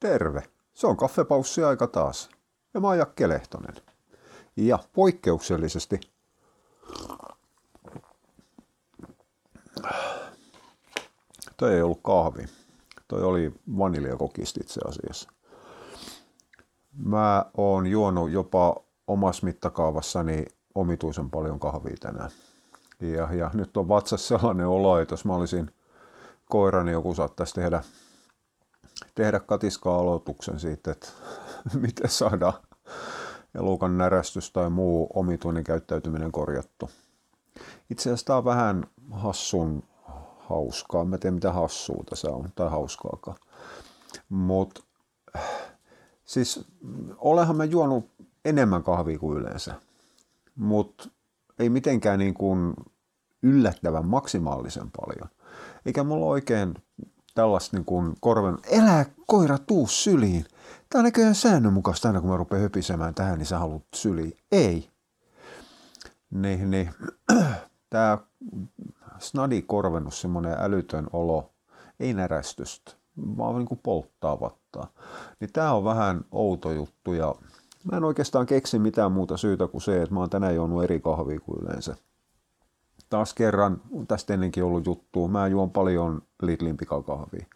Terve. Se on kaffepaussi aika taas. Ja mä oon Jakke Lehtonen. Ja poikkeuksellisesti Toi ei ollut kahvi. Toi oli vaniljakokist itse asiassa. Mä oon juonut jopa omassa mittakaavassani omituisen paljon kahvia tänään. Ja, ja nyt on vatsassa sellainen olo, että jos mä olisin koira, niin joku saattaisi tehdä, tehdä katiska-aloituksen siitä, että miten saadaan elukan närästys tai muu omituinen käyttäytyminen korjattu. Itse asiassa tämä on vähän hassun hauskaa. Mä tiedän mitä hassua tässä on, tai hauskaakaan. Mutta siis olehan mä juonut enemmän kahvia kuin yleensä. Mutta ei mitenkään niin kuin yllättävän maksimaalisen paljon. Eikä mulla oikein tällaista niin kuin korven, elää koira, tuu syliin. Tämä on näköjään säännönmukaista aina, kun mä rupean höpisemään tähän, niin sä haluat syliin. Ei. Niin, niin. Tämä snadi korvennus, semmoinen älytön olo, ei närästystä, vaan niin kuin polttaa vattaa. Niin tämä on vähän outo juttu ja mä en oikeastaan keksi mitään muuta syytä kuin se, että mä oon tänään juonut eri kahvia kuin yleensä. Taas kerran, tästä ennenkin ollut juttu, mä juon paljon Lidlin pikakahvia.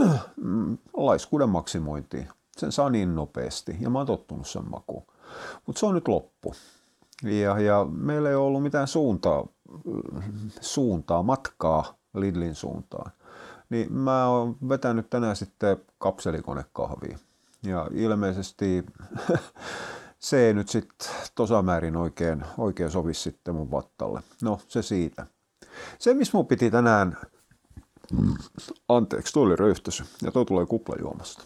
Laiskuuden maksimointiin. Sen saa niin nopeasti ja mä oon tottunut sen makuun. Mutta se on nyt loppu. Ja, ja meillä ei ollut mitään suuntaa, suuntaa, matkaa Lidlin suuntaan. Niin mä oon vetänyt tänään sitten kapselikonekahvia. Ja ilmeisesti se ei nyt sitten tosamäärin oikein, oikein sovi sitten mun vattalle. No, se siitä. Se, missä mun piti tänään, anteeksi, tuli röyhtösy, ja toi tulee kuplajuomasta.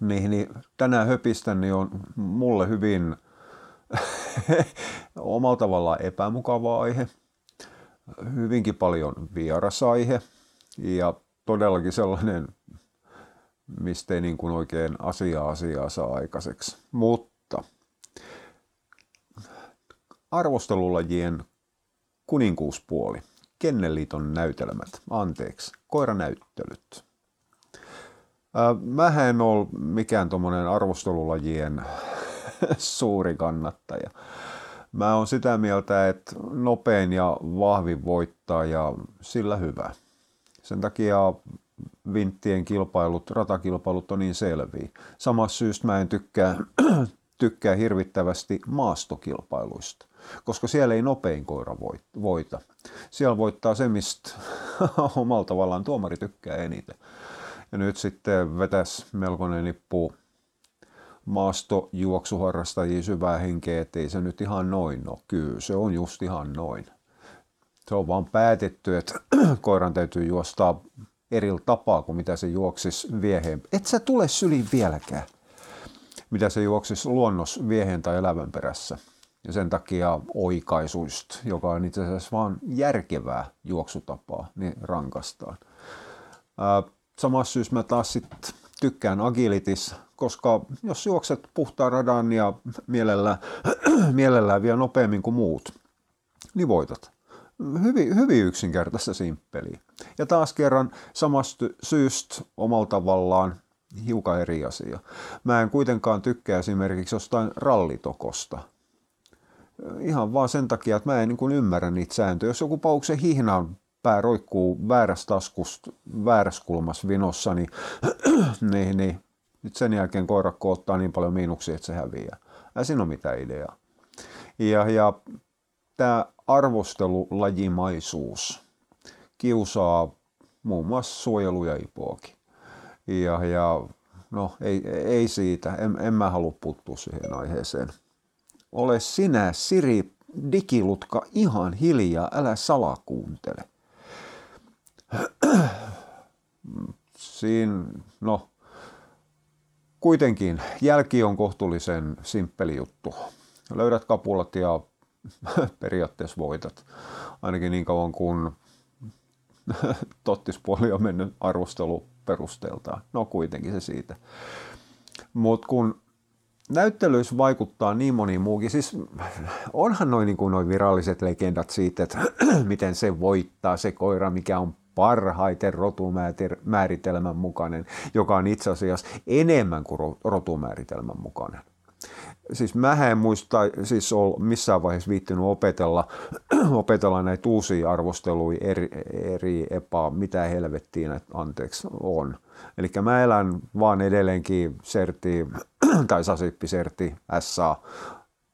Niin, niin tänään höpistän, niin on mulle hyvin omalla tavallaan epämukava aihe, hyvinkin paljon vieras aihe ja todellakin sellainen, mistä ei niin kuin oikein asiaa asiaa saa aikaiseksi. Mutta arvostelulajien kuninkuuspuoli, Kenneliiton näytelmät, anteeksi, koiranäyttelyt. Mä en ole mikään tuommoinen arvostelulajien suuri kannattaja. Mä oon sitä mieltä, että nopein ja vahvin voittaa ja sillä hyvä. Sen takia vinttien kilpailut, ratakilpailut on niin selviä. Samasta syystä mä en tykkää, tykkää hirvittävästi maastokilpailuista, koska siellä ei nopein koira voita. Siellä voittaa se, mistä omalla tavallaan tuomari tykkää eniten. Ja nyt sitten vetäisi melkoinen nippu maastojuoksuharrastajia syvää henkeä, ettei se nyt ihan noin no Kyllä, se on just ihan noin. Se on vaan päätetty, että koiran täytyy juosta eri tapaa kuin mitä se juoksis vieheen. Et sä tule syliin vieläkään. Mitä se juoksis luonnos vieheen tai elävän perässä. Ja sen takia oikaisuista, joka on itse asiassa vaan järkevää juoksutapaa, niin rankastaan. Samassa syystä mä taas sitten tykkään agilitis, koska jos juokset puhtaan radan ja mielellään, mielellään vielä nopeammin kuin muut, niin voitat. Hyvin, hyvin yksinkertaista simppeliä. Ja taas kerran samasta syystä omalla tavallaan hiukan eri asia. Mä en kuitenkaan tykkää esimerkiksi jostain rallitokosta. Ihan vaan sen takia, että mä en niin ymmärrä niitä sääntöjä. Jos joku pauksen hihnan pää roikkuu väärässä taskusta, väärässä kulmassa vinossa, niin, niin, niin nyt sen jälkeen koirakko ottaa niin paljon miinuksia, että se häviää. Ei siinä ole mitään ideaa. Ja, ja tämä arvostelulajimaisuus kiusaa muun muassa suojelu ja ipoakin. Ja, ja no ei, ei siitä, en, en mä halua puuttua siihen aiheeseen. Ole sinä, Siri, digilutka, ihan hiljaa, älä salakuuntele. Siinä, no, kuitenkin jälki on kohtuullisen simppeli juttu. Löydät kapulat ja periaatteessa voitat. Ainakin niin kauan kuin tottispuoli on mennyt arvostelu perusteeltaan. No kuitenkin se siitä. Mutta kun näyttelyissä vaikuttaa niin moni muukin. Siis onhan noin niin noin viralliset legendat siitä, että miten se voittaa se koira, mikä on parhaiten rotumääritelmän mukainen, joka on itse asiassa enemmän kuin rotumääritelmän mukainen siis mä en muista siis ol missään vaiheessa viittinyt opetella, opetella näitä uusia arvosteluja eri, eri epä, mitä helvettiin, että anteeksi, on. Eli mä elän vaan edelleenkin serti, tai sasippi serti, SA,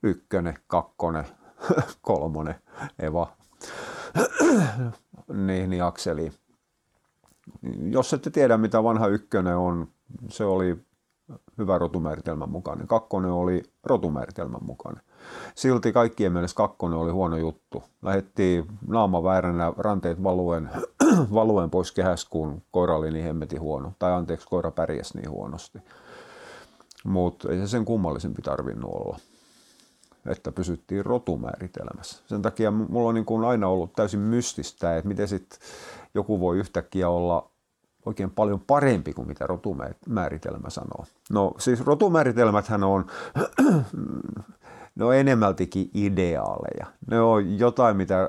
ykkönen, kakkonen, kolmonen, Eva, niin, niin Akseli. Jos ette tiedä, mitä vanha ykkönen on, se oli hyvä rotumääritelmän mukainen. Kakkonen oli rotumääritelmän mukainen. Silti kaikkien mielestä kakkonen oli huono juttu. Lähettiin naama vääränä ranteet valuen, valuen pois kehästä, kun koira oli niin hemmetin huono. Tai anteeksi, koira pärjäsi niin huonosti. Mutta ei se sen kummallisempi tarvinnut olla että pysyttiin rotumääritelmässä. Sen takia mulla on niin kuin aina ollut täysin mystistä, että miten sit joku voi yhtäkkiä olla oikein paljon parempi kuin mitä rotumääritelmä sanoo. No siis rotumääritelmäthän on ne on enemmältikin ideaaleja. Ne on jotain, mitä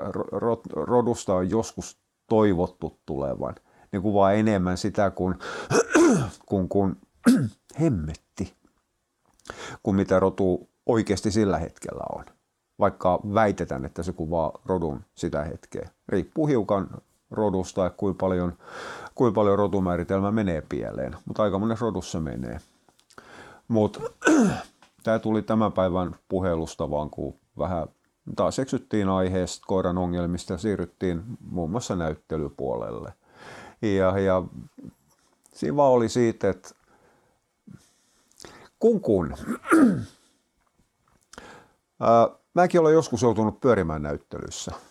rodusta on joskus toivottu tulevan. Ne kuvaa enemmän sitä kuin, kuin, kuin hemmetti, kuin mitä rotu oikeasti sillä hetkellä on. Vaikka väitetään, että se kuvaa rodun sitä hetkeä. Riippuu hiukan rodusta ja kuinka paljon, kuinka paljon rotumääritelmä menee pieleen, mutta aika monessa rodussa menee. Mutta tämä tuli tämän päivän puhelusta vaan, kun vähän taas eksyttiin aiheesta koiran ongelmista ja siirryttiin muun muassa näyttelypuolelle. Ja, ja siinä vaan oli siitä, että kun kun. Ää, mäkin olen joskus joutunut pyörimään näyttelyssä –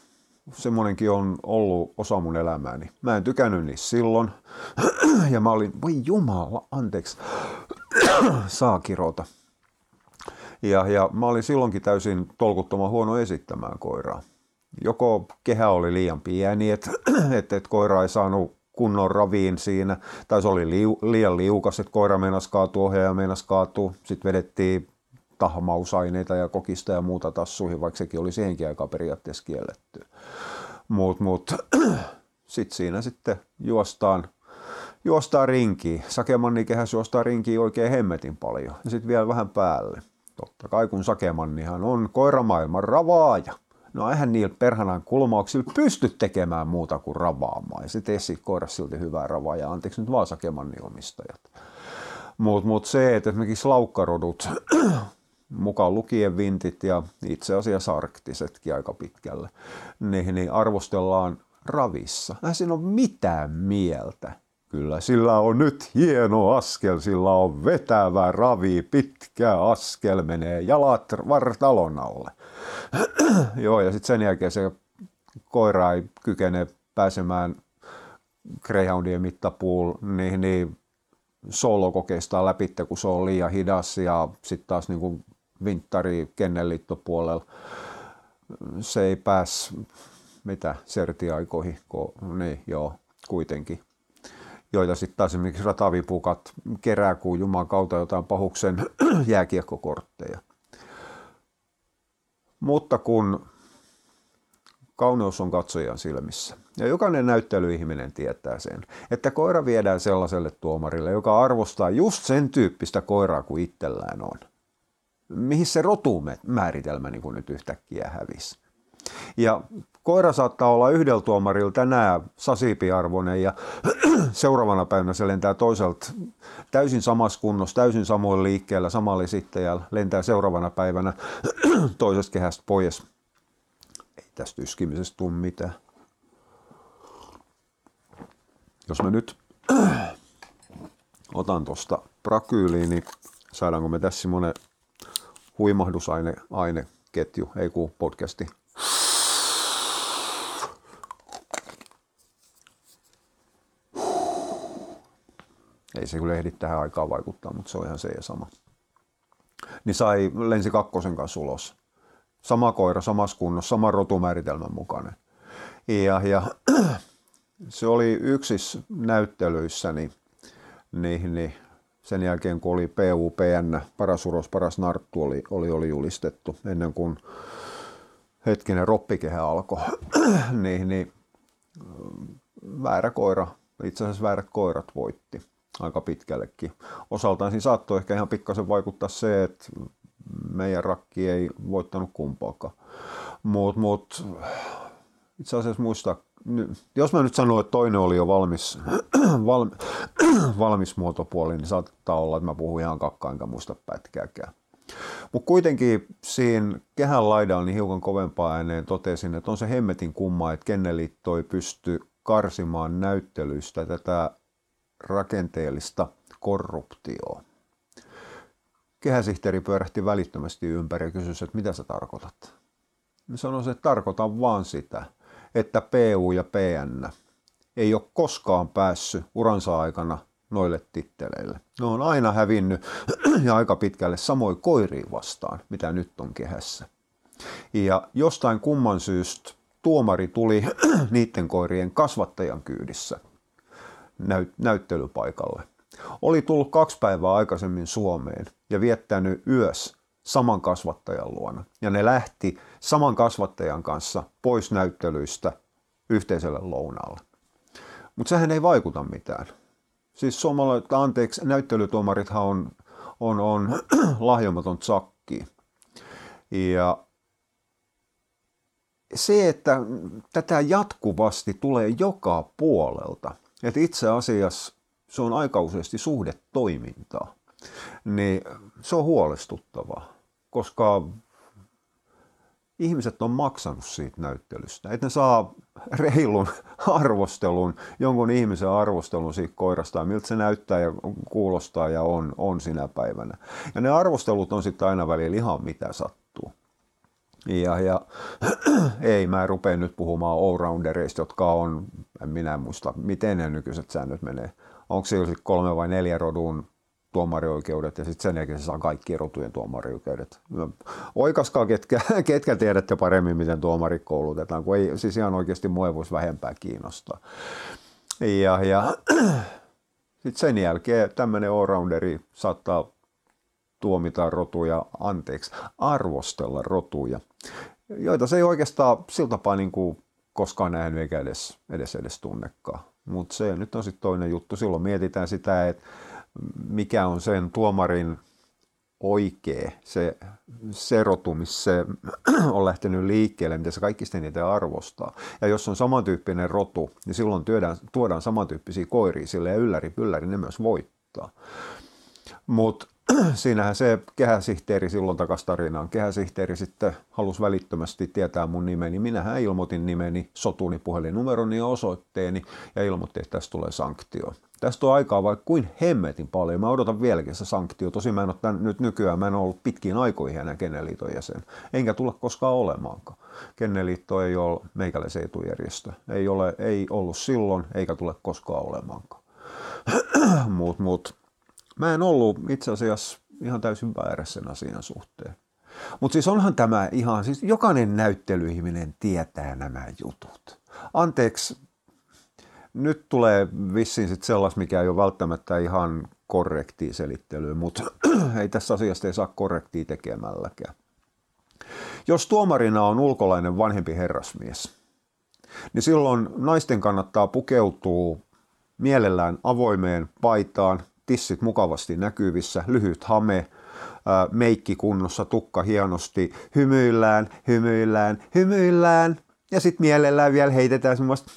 semmoinenkin on ollut osa mun elämääni. Mä en tykännyt niistä silloin. Ja mä olin, voi jumala, anteeksi, saa kirota. Ja, ja mä olin silloinkin täysin tolkuttoman huono esittämään koiraa. Joko kehä oli liian pieni, että et, et koira ei saanut kunnon raviin siinä, tai se oli liu, liian liukas, että koira meinasi kaatua, ohjaaja meinasi kaatua. Sitten vedettiin tahmausaineita ja kokista ja muuta tassuihin, vaikka sekin oli siihenkin aika periaatteessa kielletty. Mutta mut, sitten siinä sitten juostaan, juostaan rinkiin. Sakemanni kehässä juostaan rinkiin oikein hemmetin paljon. Ja sitten vielä vähän päälle. Totta kai kun Sakemannihan on koiramaailman ravaaja. No eihän niillä perhanan kulmauksilla pysty tekemään muuta kuin ravaamaan. Ja se tee siitä koirassa silti hyvää ravaa. Anteeksi nyt vaan Sakemannin omistajat. Mutta mut se, että esimerkiksi laukkarodut mukaan lukien vintit ja itse asiassa arktisetkin aika pitkälle, niin, niin arvostellaan ravissa. Eihän siinä ole mitään mieltä. Kyllä sillä on nyt hieno askel, sillä on vetävä ravi, pitkä askel, menee jalat vartalon alle. Joo, ja sitten sen jälkeen se koira ei kykene pääsemään Greyhoundien mittapuul, niin, niin solokokeistaan läpi, kun se on liian hidas ja sitten taas niin kuin Vinttari kennelliittopuolella. Se ei pääs mitä sertiaikoihin, ko, niin joo, kuitenkin. Joita sitten taas esimerkiksi ratavipukat kerää kuin Juman kautta jotain pahuksen jääkiekkokortteja. Mutta kun kauneus on katsojan silmissä. Ja jokainen näyttelyihminen tietää sen, että koira viedään sellaiselle tuomarille, joka arvostaa just sen tyyppistä koiraa kuin itsellään on mihin se rotumääritelmä niin nyt yhtäkkiä hävisi. Ja koira saattaa olla yhdellä tuomarilla tänään sasipiarvoinen ja seuraavana päivänä se lentää toiselta täysin samassa kunnossa, täysin samoin liikkeellä, samalla esittäjällä, lentää seuraavana päivänä toisesta kehästä pois. Ei tästä yskimisestä tule mitään. Jos mä nyt otan tuosta prakyyliin, niin saadaanko me tässä semmoinen huimahdusaine aineketju, ei kun podcasti. Ei se kyllä ehdi tähän aikaan vaikuttaa, mutta se on ihan se ja sama. Niin sai lensi kakkosen kanssa ulos. Sama koira, samassa kunnossa, sama rotumääritelmän mukainen. Ja, ja se oli yksissä näyttelyissäni, niin, niin sen jälkeen kun oli PUPN, paras uros, paras narttu oli, oli, oli julistettu ennen kuin hetkinen roppikehä alkoi, niin, niin väärä koira, itse asiassa väärät koirat voitti aika pitkällekin. Osaltaan siinä saattoi ehkä ihan pikkasen vaikuttaa se, että meidän rakki ei voittanut kumpaakaan. Mutta mut, itse asiassa muista, jos mä nyt sanon, että toinen oli jo valmis, val, valmis muotopuoli, niin saattaa olla, että mä puhun ihan kakkaan enkä muista pätkääkään. Mutta kuitenkin siinä kehän laidalla niin hiukan kovempaa ääneen totesin, että on se hemmetin kumma, että Kenneliitto ei pysty karsimaan näyttelystä tätä rakenteellista korruptioa. Kehäsihteeri pyörähti välittömästi ympäri ja kysyi, että mitä sä tarkoitat? Mä sanoin, että tarkoitan vaan sitä, että PU ja PN ei ole koskaan päässyt uransa aikana noille titteleille. Ne on aina hävinnyt ja aika pitkälle samoin koiriin vastaan, mitä nyt on kehässä. Ja jostain kumman syystä tuomari tuli niiden koirien kasvattajan kyydissä näyttelypaikalle. Oli tullut kaksi päivää aikaisemmin Suomeen ja viettänyt yös saman kasvattajan luona. Ja ne lähti saman kasvattajan kanssa pois näyttelyistä yhteiselle lounaalle. Mutta sehän ei vaikuta mitään. Siis suomalaiset, anteeksi, näyttelytuomarithan on, on, on lahjomaton sakki. Ja se, että tätä jatkuvasti tulee joka puolelta, että itse asiassa se on aika useasti suhdetoimintaa, niin se on huolestuttavaa, koska ihmiset on maksanut siitä näyttelystä. Että ne saa reilun arvostelun, jonkun ihmisen arvostelun siitä koirasta, miltä se näyttää ja kuulostaa ja on, on sinä päivänä. Ja ne arvostelut on sitten aina välillä ihan mitä sattuu. Ja, ja ei, mä rupean nyt puhumaan allroundereista, jotka on, en minä muista, miten ne nykyiset säännöt menee. Onko se kolme vai neljä rodun tuomarioikeudet ja sitten sen jälkeen se saa kaikki rotujen tuomarioikeudet. Oikaskaa, ketkä, ketkä tiedätte paremmin, miten tuomarit koulutetaan, kun ei siis ihan oikeasti mua voisi vähempää kiinnostaa. Ja, ja sitten sen jälkeen tämmöinen all-rounderi saattaa tuomita rotuja, anteeksi, arvostella rotuja, joita se ei oikeastaan sillä tapaa niin kuin koskaan nähnyt eikä edes, edes, edes tunnekaan. Mutta se nyt on sitten toinen juttu. Silloin mietitään sitä, että mikä on sen tuomarin oikea, se, se rotu, missä se on lähtenyt liikkeelle, mitä se kaikista eniten arvostaa. Ja jos on samantyyppinen rotu, niin silloin työdään, tuodaan samantyyppisiä koiria sille ja ylläri pylläri ne myös voittaa. Mutta siinähän se kehäsihteeri silloin takas tarinaan. Kehäsihteeri sitten halusi välittömästi tietää mun nimeni. Minähän ilmoitin nimeni, sotuni, puhelinnumeroni ja osoitteeni ja ilmoitti, että tästä tulee sanktio. Tästä on aikaa vaikka kuin hemmetin paljon. Mä odotan vieläkin se sanktio. Tosi mä en ole tämän, nyt nykyään, mä en ole ollut pitkiin aikoihin enää Kenneliiton jäsen. Enkä tulla koskaan olemaankaan. Kenneliitto ei ole meikäläisen etujärjestö. Ei, ole, ei ollut silloin, eikä tule koskaan olemaankaan. mut, mut, mä en ollut itse asiassa ihan täysin väärässä sen asian suhteen. Mutta siis onhan tämä ihan, siis jokainen näyttelyihminen tietää nämä jutut. Anteeksi, nyt tulee vissiin sitten sellas, mikä ei ole välttämättä ihan korrektia selittelyä, mutta ei tässä asiasta ei saa korrektia tekemälläkään. Jos tuomarina on ulkolainen vanhempi herrasmies, niin silloin naisten kannattaa pukeutua mielellään avoimeen paitaan, tissit mukavasti näkyvissä, lyhyt hame, meikki kunnossa, tukka hienosti, hymyillään, hymyillään, hymyillään, ja sitten mielellään vielä heitetään semmoista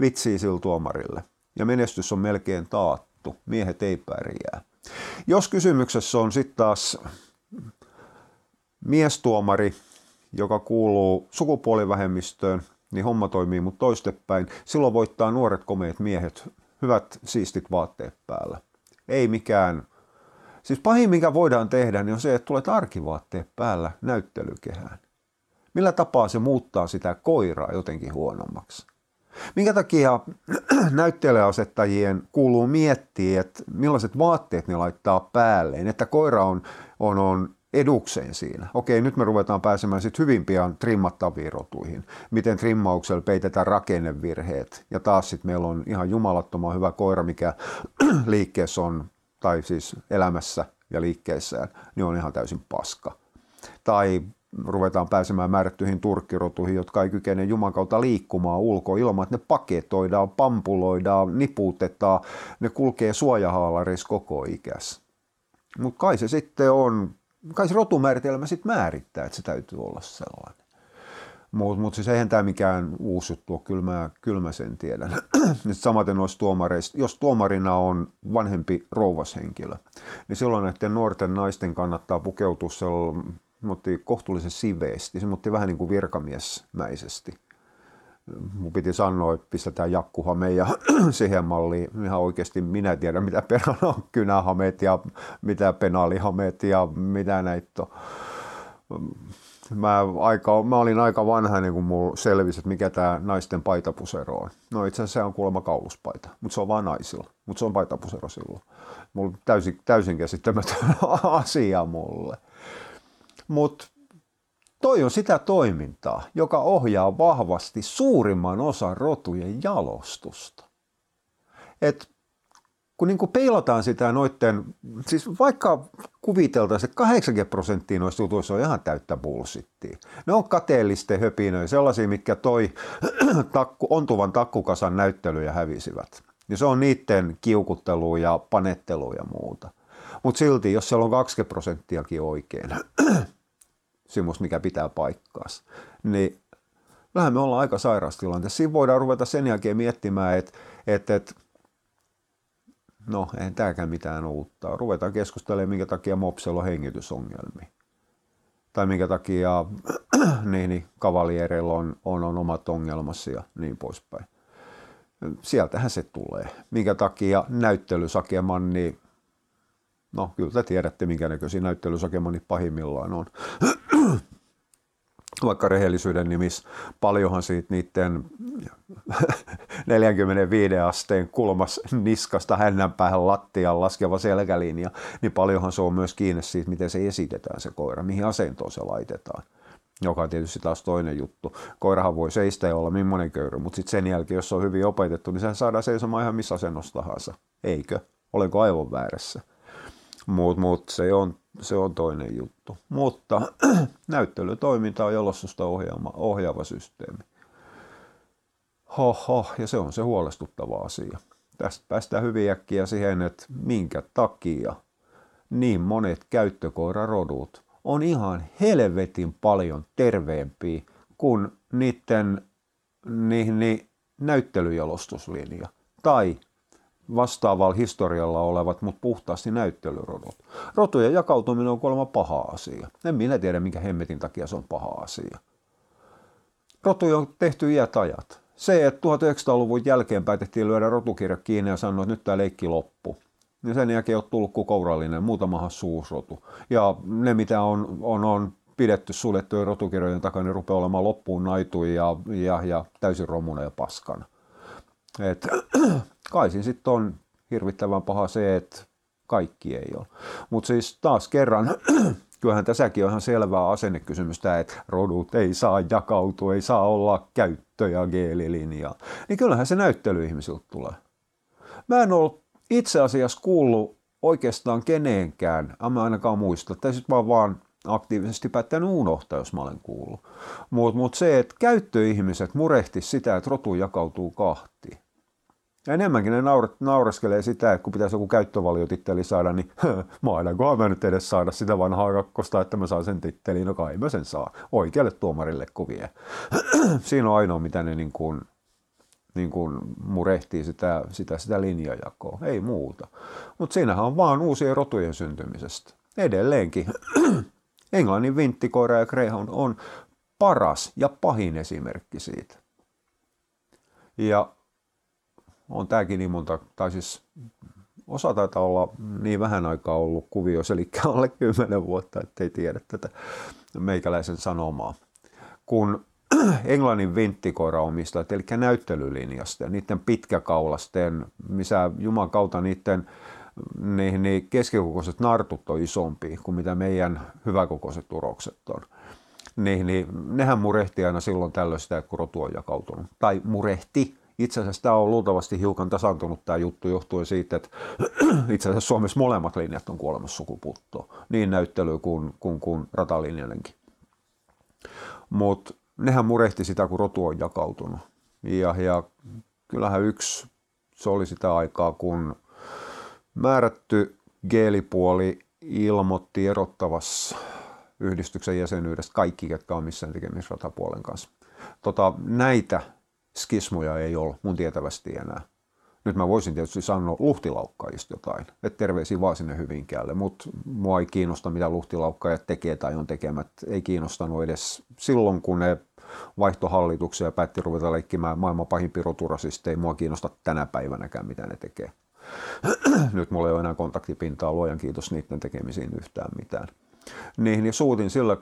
vitsiä sillä tuomarille. Ja menestys on melkein taattu. Miehet ei pärjää. Jos kysymyksessä on sitten taas miestuomari, joka kuuluu sukupuolivähemmistöön, niin homma toimii mutta toistepäin. Silloin voittaa nuoret komeet miehet, hyvät siistit vaatteet päällä. Ei mikään. Siis pahin mikä voidaan tehdä, niin on se, että tulet arkivaatteet päällä näyttelykehään. Millä tapaa se muuttaa sitä koiraa jotenkin huonommaksi? Minkä takia näyttelijäasettajien kuuluu miettiä, että millaiset vaatteet ne laittaa päälleen, että koira on, on, on edukseen siinä. Okei, nyt me ruvetaan pääsemään sitten hyvin pian trimmattaviin rotuihin. Miten trimmauksella peitetään rakennevirheet. Ja taas sitten meillä on ihan jumalattoman hyvä koira, mikä liikkeessä on, tai siis elämässä ja liikkeessään, niin on ihan täysin paska. Tai ruvetaan pääsemään määrättyihin turkkirotuihin, jotka ei kykene Juman kautta liikkumaan ulkoa ilman, että ne paketoidaan, pampuloidaan, niputetaan, ne kulkee suojahaalareissa koko ikässä. Mutta kai se sitten on, kai se rotumääritelmä sitten määrittää, että se täytyy olla sellainen. Mutta mut siis eihän tämä mikään uusi juttu ole, kyllä mä, mä sen tiedän. samaten noissa tuomareista, jos tuomarina on vanhempi rouvashenkilö, niin silloin näiden nuorten naisten kannattaa pukeutua sellainen kohtuullisen siveesti, se muutti vähän niin kuin virkamiesmäisesti. Mun piti sanoa, että pistetään jakkuhame ja siihen malliin. Ihan oikeasti minä tiedän, mitä perana kynähameet ja mitä penaalihameet ja mitä näitä on mä, aika, mä olin aika vanha, niin kun mulla selvisi, että mikä tämä naisten paitapusero on. No itse asiassa se on kuulemma kauluspaita, mutta se on vain naisilla. Mutta se on paitapusero silloin. Mulla täysin, täysin käsittämätön asia mulle. Mutta toi on sitä toimintaa, joka ohjaa vahvasti suurimman osan rotujen jalostusta. Et kun niin peilataan sitä noitten, siis vaikka kuviteltaisiin, että 80 prosenttia noista jutuista on ihan täyttä bullshittia. Ne on kateellisten höpinöjä, sellaisia, mitkä toi takku, ontuvan takkukasan näyttelyjä hävisivät. Ja se on niiden kiukuttelu ja panettelu ja muuta. Mutta silti, jos siellä on 20 prosenttiakin oikein, semmoista mikä pitää paikkaas, niin vähän me ollaan aika sairastilanteessa. Siinä voidaan ruveta sen jälkeen miettimään, että, että, että no ei tämäkään mitään uutta. Ruvetaan keskustelemaan, minkä takia mopsella on hengitysongelmia. Tai minkä takia niin, niin, kavaliereilla on, on, on omat ongelmassa ja niin poispäin. Sieltähän se tulee. Minkä takia näyttelysakemanni, no kyllä te tiedätte, minkä näköisiä näyttelysakemanni pahimmillaan on vaikka rehellisyyden nimissä, paljonhan siitä niiden 45 asteen kulmas niskasta hännän päähän lattiaan laskeva selkälinja, niin paljonhan se on myös kiinni siitä, miten se esitetään se koira, mihin asentoon se laitetaan joka on tietysti taas toinen juttu. Koirahan voi seistä ja olla millainen köyry, mutta sitten sen jälkeen, jos se on hyvin opetettu, niin sehän saadaan seisomaan ihan missä asennossa tahansa. Eikö? Olenko aivan väärässä? Mutta mut, se on se on toinen juttu. Mutta näyttelytoiminta on jalostusta ohjaama, ohjaava systeemi. Hoho, ja se on se huolestuttava asia. Tästä päästään hyvin äkkiä siihen, että minkä takia niin monet käyttökoirarodut on ihan helvetin paljon terveempiä kuin niiden niin, niin, näyttelyjalostuslinja tai vastaavalla historialla olevat, mutta puhtaasti näyttelyrodut. Rotujen jakautuminen on kuulemma paha asia. En minä tiedä, minkä hemmetin takia se on paha asia. Rotuja on tehty iät ajat. Se, että 1900-luvun jälkeen päätettiin lyödä rotukirja kiinni ja sanoa, että nyt tämä leikki loppu. Niin sen jälkeen on tullut kuin kourallinen, muutamahan suusrotu. Ja ne, mitä on, on, on pidetty suljettujen rotukirjojen takana, niin rupeaa olemaan loppuun naituja ja, ja, ja täysin romuna ja paskana. Et, kai siinä sitten on hirvittävän paha se, että kaikki ei ole. Mutta siis taas kerran, kyllähän tässäkin on ihan selvää asennekysymystä, että rodut ei saa jakautua, ei saa olla käyttö- ja geelilinjaa. Niin kyllähän se näyttely ihmisiltä tulee. Mä en ole itse asiassa kuullut oikeastaan keneenkään, mä ainakaan muista, tai sitten vaan vaan aktiivisesti päättänyt unohtaa, jos mä olen kuullut. Mutta mut se, että käyttöihmiset murehti sitä, että rotu jakautuu kahtiin. Ja enemmänkin ne naureskelee sitä, että kun pitäisi joku käyttövaliotitteli saada, niin ainakohan mä nyt edes saada sitä vanhaa kakkosta, että mä saan sen tittelin, no kai mä sen saa oikealle tuomarille kuvia. Siinä on ainoa, mitä ne niin kuin, niin kuin murehtii sitä, sitä, sitä linjajakoa, ei muuta. Mutta siinähän on vaan uusien rotujen syntymisestä. Edelleenkin Englannin vinttikoira ja greyhound on paras ja pahin esimerkki siitä. Ja on tämäkin niin monta, tai siis osa taitaa olla niin vähän aikaa ollut kuvioissa, eli alle 10 vuotta, ettei tiedä tätä meikäläisen sanomaa. Kun Englannin vinttikoiraomistajat, eli näyttelylinjasta ja niiden pitkäkaulasten, missä Juman kautta niiden niin, niin keskikokoiset nartut on isompia kuin mitä meidän hyväkokoiset urokset on. Niin, niin nehän murehti aina silloin tällöin sitä, kun rotu on jakautunut. Tai murehti. Itse asiassa tämä on luultavasti hiukan tasantunut tämä juttu johtuen siitä, että itse asiassa Suomessa molemmat linjat on kuolemassa sukupuuttoon. Niin näyttely kuin, kuin, kuin ratalinjoidenkin. Mutta nehän murehti sitä, kun rotu on jakautunut. Ja, ja kyllähän yksi, se oli sitä aikaa, kun määrätty geelipuoli ilmoitti erottavassa yhdistyksen jäsenyydestä kaikki, ketkä on missään tekemisissä ratapuolen kanssa. Tota, näitä skismoja ei ole mun tietävästi enää. Nyt mä voisin tietysti sanoa luhtilaukkaajista jotain, että terveisiä vaan sinne Hyvinkäälle, mutta mua ei kiinnosta mitä luhtilaukkaajat tekee tai on tekemät. Ei kiinnostanut edes silloin, kun ne vaihtohallituksia ja päätti ruveta leikkimään maailman pahin piroturasista. Ei mua kiinnosta tänä päivänäkään, mitä ne tekee. Nyt mulla ei ole enää kontaktipintaa, luojan kiitos niiden tekemisiin yhtään mitään. Niin, niin suutin sillä,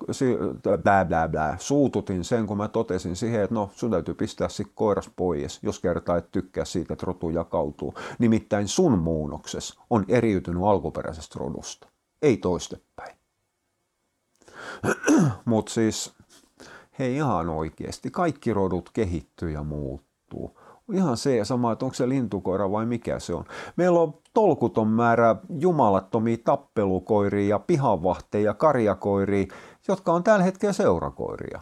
blää, blää, blää, suututin sen, kun mä totesin siihen, että no sun täytyy pistää sit koiras pois, jos kertaa et tykkää siitä, että rotu jakautuu. Nimittäin sun muunnokses on eriytynyt alkuperäisestä rodusta, ei toistepäin. Mutta siis, hei ihan oikeasti, kaikki rodut kehittyy ja muuttuu ihan se sama, että onko se lintukoira vai mikä se on. Meillä on tolkuton määrä jumalattomia tappelukoiria ja pihavahteja ja karjakoiria, jotka on tällä hetkellä seurakoiria.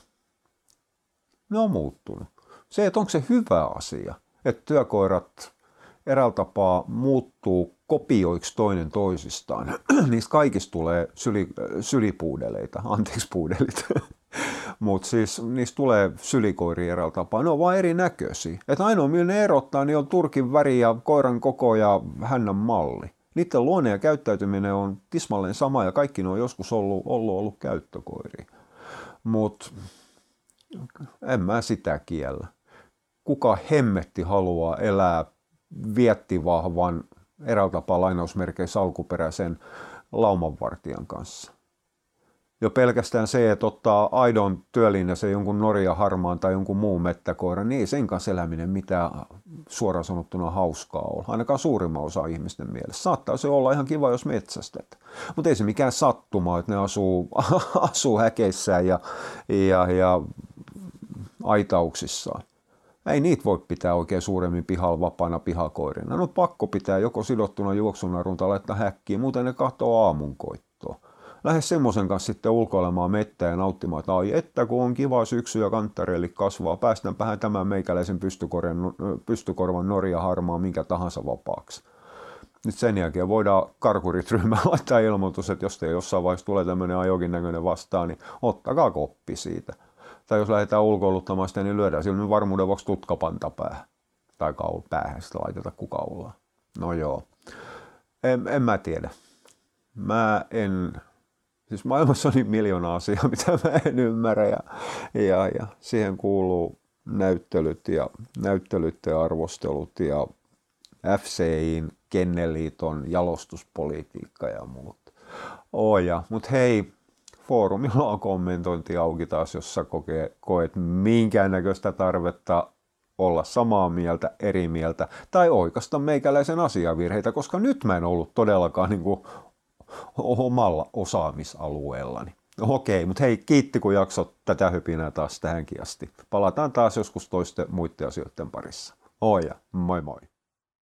Ne on muuttunut. Se, että onko se hyvä asia, että työkoirat eräällä tapaa muuttuu kopioiksi toinen toisistaan. Niistä kaikista tulee syli, sylipuudeleita, anteeksi puudelit. Mutta siis niistä tulee sylikoiri eräällä tapaa. Ne on vain erinäköisiä. Että ainoa millä ne erottaa, niin on turkin väri ja koiran koko ja hännän malli. Niiden luonne ja käyttäytyminen on tismalleen sama ja kaikki ne on joskus ollut, ollut, ollut käyttökoiri. Mutta en mä sitä kiellä. Kuka hemmetti haluaa elää viettivahvan, eräällä tapaa lainausmerkeissä alkuperäisen laumanvartijan kanssa? Jo pelkästään se, että ottaa aidon se jonkun Norja harmaan tai jonkun muun mettäkoiran, niin ei sen kanssa eläminen mitään suoraan sanottuna hauskaa ole. Ainakaan suurimman osa ihmisten mielestä. Saattaa se olla ihan kiva, jos metsästät. Mutta ei se mikään sattuma, että ne asuu, asuu häkeissään ja, ja, ja aitauksissaan. Ei niitä voi pitää oikein suuremmin pihalla vapaana pihakoirina. No pakko pitää joko sidottuna juoksunarun tai laittaa häkkiin, muuten ne katsoo aamunkoittoa lähde semmoisen kanssa sitten ulkoilemaan mettää ja nauttimaan, että ai että kun on kiva syksy ja kanttareille kasvaa, päästäänpähän tämän meikäläisen pystykorvan, pystykorvan Norja harmaa minkä tahansa vapaaksi. Nyt sen jälkeen voidaan karkurit ryhmään laittaa ilmoitus, että jos te jossain vaiheessa tulee tämmöinen ajokin näköinen vastaan, niin ottakaa koppi siitä. Tai jos lähdetään ulkoiluttamaan sitä, niin lyödään sillä varmuuden vuoksi tutkapanta päähän. Tai kaul päähän sitä laiteta kukaullaan. No joo. En, en mä tiedä. Mä en Siis maailmassa on niin miljoona asiaa, mitä mä en ymmärrä ja, ja, ja siihen kuuluu näyttelyt ja näyttelyt ja arvostelut ja FCIin, Kenneliiton jalostuspolitiikka ja muut. Oja, mutta hei, foorumilla on kommentointi auki taas, jos sä kokee, koet minkäännäköistä tarvetta olla samaa mieltä, eri mieltä tai oikasta meikäläisen asiavirheitä, koska nyt mä en ollut todellakaan niin kuin omalla osaamisalueellani. Okei, mutta hei, kiitti kun jaksot tätä hypinää taas tähänkin asti. Palataan taas joskus toisten muiden asioiden parissa. Oja, moi moi.